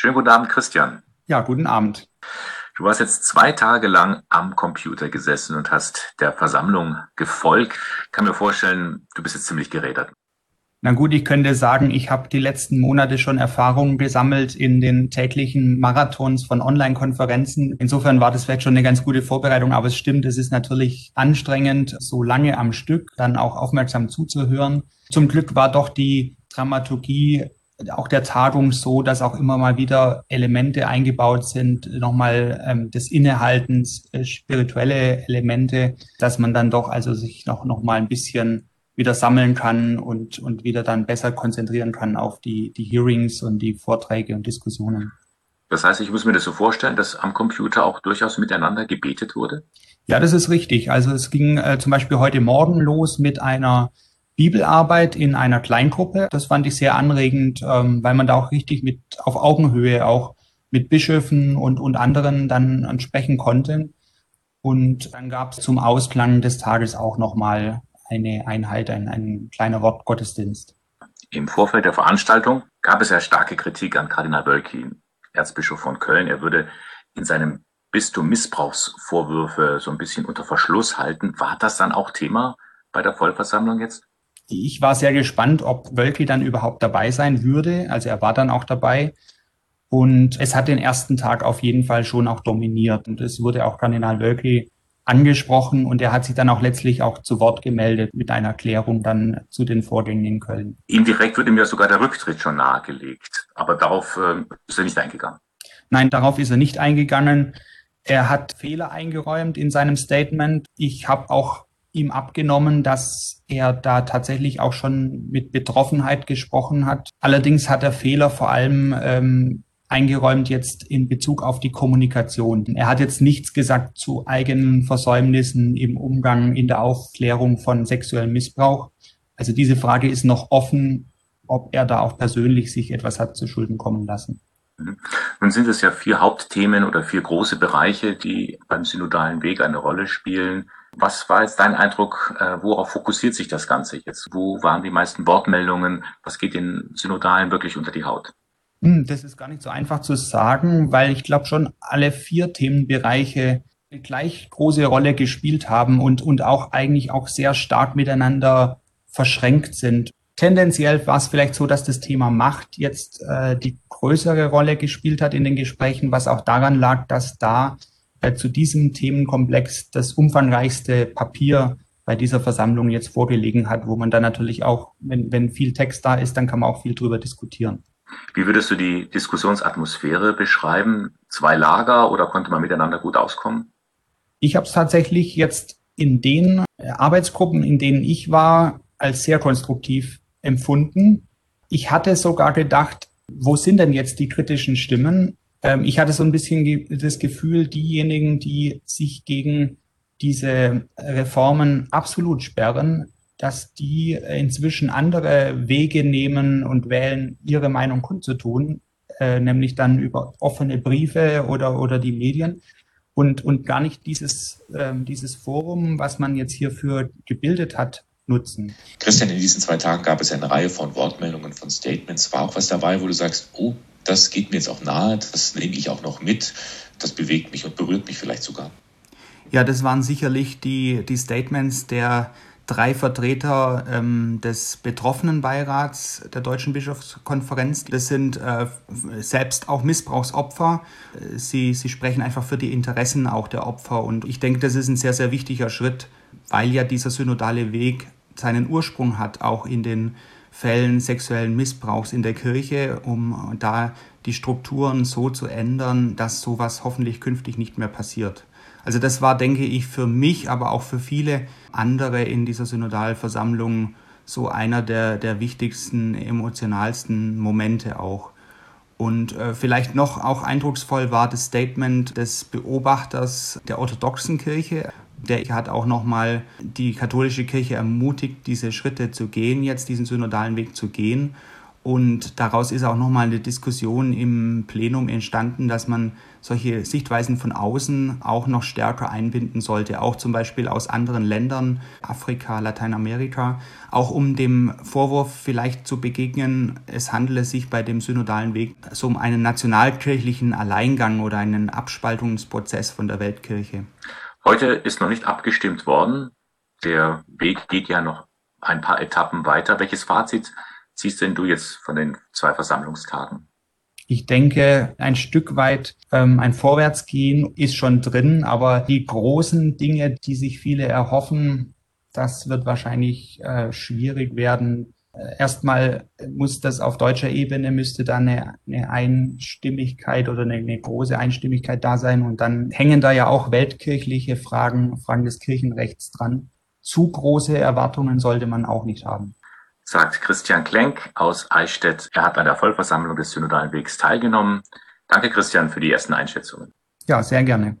Schönen guten Abend, Christian. Ja, guten Abend. Du hast jetzt zwei Tage lang am Computer gesessen und hast der Versammlung gefolgt. Ich kann mir vorstellen, du bist jetzt ziemlich gerädert. Na gut, ich könnte sagen, ich habe die letzten Monate schon Erfahrungen gesammelt in den täglichen Marathons von Online-Konferenzen. Insofern war das vielleicht schon eine ganz gute Vorbereitung, aber es stimmt, es ist natürlich anstrengend, so lange am Stück dann auch aufmerksam zuzuhören. Zum Glück war doch die Dramaturgie auch der Tagung so, dass auch immer mal wieder Elemente eingebaut sind, nochmal ähm, des Innehaltens, äh, spirituelle Elemente, dass man dann doch also sich noch, noch mal ein bisschen wieder sammeln kann und, und wieder dann besser konzentrieren kann auf die, die Hearings und die Vorträge und Diskussionen. Das heißt, ich muss mir das so vorstellen, dass am Computer auch durchaus miteinander gebetet wurde? Ja, das ist richtig. Also es ging äh, zum Beispiel heute Morgen los mit einer Bibelarbeit in einer Kleingruppe. Das fand ich sehr anregend, ähm, weil man da auch richtig mit auf Augenhöhe auch mit Bischöfen und, und anderen dann sprechen konnte. Und dann gab es zum Ausklang des Tages auch nochmal eine Einheit, ein, ein kleiner Wortgottesdienst. Im Vorfeld der Veranstaltung gab es ja starke Kritik an Kardinal Wölki, Erzbischof von Köln. Er würde in seinem Bistum Missbrauchsvorwürfe so ein bisschen unter Verschluss halten. War das dann auch Thema bei der Vollversammlung jetzt? Ich war sehr gespannt, ob Wölki dann überhaupt dabei sein würde. Also er war dann auch dabei. Und es hat den ersten Tag auf jeden Fall schon auch dominiert. Und es wurde auch Kardinal Wölki angesprochen und er hat sich dann auch letztlich auch zu Wort gemeldet mit einer Erklärung dann zu den Vorgängen in Köln. Indirekt wird ihm ja sogar der Rücktritt schon nahegelegt, aber darauf äh, ist er nicht eingegangen. Nein, darauf ist er nicht eingegangen. Er hat Fehler eingeräumt in seinem Statement. Ich habe auch ihm abgenommen, dass er da tatsächlich auch schon mit Betroffenheit gesprochen hat. Allerdings hat er Fehler vor allem ähm, eingeräumt jetzt in Bezug auf die Kommunikation. Er hat jetzt nichts gesagt zu eigenen Versäumnissen im Umgang in der Aufklärung von sexuellem Missbrauch. Also diese Frage ist noch offen, ob er da auch persönlich sich etwas hat zu Schulden kommen lassen. Mhm. Nun sind es ja vier Hauptthemen oder vier große Bereiche, die beim synodalen Weg eine Rolle spielen. Was war jetzt dein Eindruck, äh, worauf fokussiert sich das Ganze jetzt? Wo waren die meisten Wortmeldungen? Was geht den Synodalen wirklich unter die Haut? Hm, das ist gar nicht so einfach zu sagen, weil ich glaube schon alle vier Themenbereiche eine gleich große Rolle gespielt haben und, und auch eigentlich auch sehr stark miteinander verschränkt sind. Tendenziell war es vielleicht so, dass das Thema Macht jetzt äh, die größere Rolle gespielt hat in den Gesprächen, was auch daran lag, dass da äh, zu diesem Themenkomplex das umfangreichste Papier bei dieser Versammlung jetzt vorgelegen hat, wo man dann natürlich auch, wenn, wenn viel Text da ist, dann kann man auch viel drüber diskutieren. Wie würdest du die Diskussionsatmosphäre beschreiben? Zwei Lager oder konnte man miteinander gut auskommen? Ich habe es tatsächlich jetzt in den Arbeitsgruppen, in denen ich war, als sehr konstruktiv empfunden. Ich hatte sogar gedacht, wo sind denn jetzt die kritischen Stimmen? Ähm, ich hatte so ein bisschen das Gefühl, diejenigen, die sich gegen diese Reformen absolut sperren, dass die inzwischen andere Wege nehmen und wählen, ihre Meinung kundzutun, äh, nämlich dann über offene Briefe oder, oder die Medien und, und gar nicht dieses, äh, dieses Forum, was man jetzt hierfür gebildet hat, nutzen. Christian, in diesen zwei Tagen gab es eine Reihe von Wortmeldungen, von Statements. War auch was dabei, wo du sagst, oh, das geht mir jetzt auch nahe, das nehme ich auch noch mit, das bewegt mich und berührt mich vielleicht sogar. Ja, das waren sicherlich die, die Statements der drei Vertreter ähm, des betroffenen Beirats der Deutschen Bischofskonferenz. Das sind äh, selbst auch Missbrauchsopfer. Sie, sie sprechen einfach für die Interessen auch der Opfer. Und ich denke, das ist ein sehr, sehr wichtiger Schritt, weil ja dieser synodale Weg seinen Ursprung hat, auch in den Fällen sexuellen Missbrauchs in der Kirche, um da die Strukturen so zu ändern, dass sowas hoffentlich künftig nicht mehr passiert. Also das war, denke ich, für mich, aber auch für viele andere in dieser Synodalversammlung so einer der, der wichtigsten, emotionalsten Momente auch. Und äh, vielleicht noch auch eindrucksvoll war das Statement des Beobachters der orthodoxen Kirche. Der hat auch nochmal die katholische Kirche ermutigt, diese Schritte zu gehen, jetzt diesen synodalen Weg zu gehen Und daraus ist auch nochmal eine Diskussion im Plenum entstanden, dass man solche Sichtweisen von außen auch noch stärker einbinden sollte, auch zum Beispiel aus anderen Ländern, Afrika, Lateinamerika, auch um dem Vorwurf vielleicht zu begegnen, es handele sich bei dem synodalen Weg so um einen nationalkirchlichen Alleingang oder einen Abspaltungsprozess von der Weltkirche. Heute ist noch nicht abgestimmt worden. Der Weg geht ja noch ein paar Etappen weiter. Welches Fazit ziehst denn du jetzt von den zwei Versammlungstagen? Ich denke, ein Stück weit ähm, ein Vorwärtsgehen ist schon drin, aber die großen Dinge, die sich viele erhoffen, das wird wahrscheinlich äh, schwierig werden. Erstmal muss das auf deutscher Ebene, müsste da eine, eine Einstimmigkeit oder eine, eine, große Einstimmigkeit da sein. Und dann hängen da ja auch weltkirchliche Fragen, Fragen des Kirchenrechts dran. Zu große Erwartungen sollte man auch nicht haben sagt Christian Klenk aus Eichstätt. Er hat an der Vollversammlung des Synodalen Wegs teilgenommen. Danke, Christian, für die ersten Einschätzungen. Ja, sehr gerne.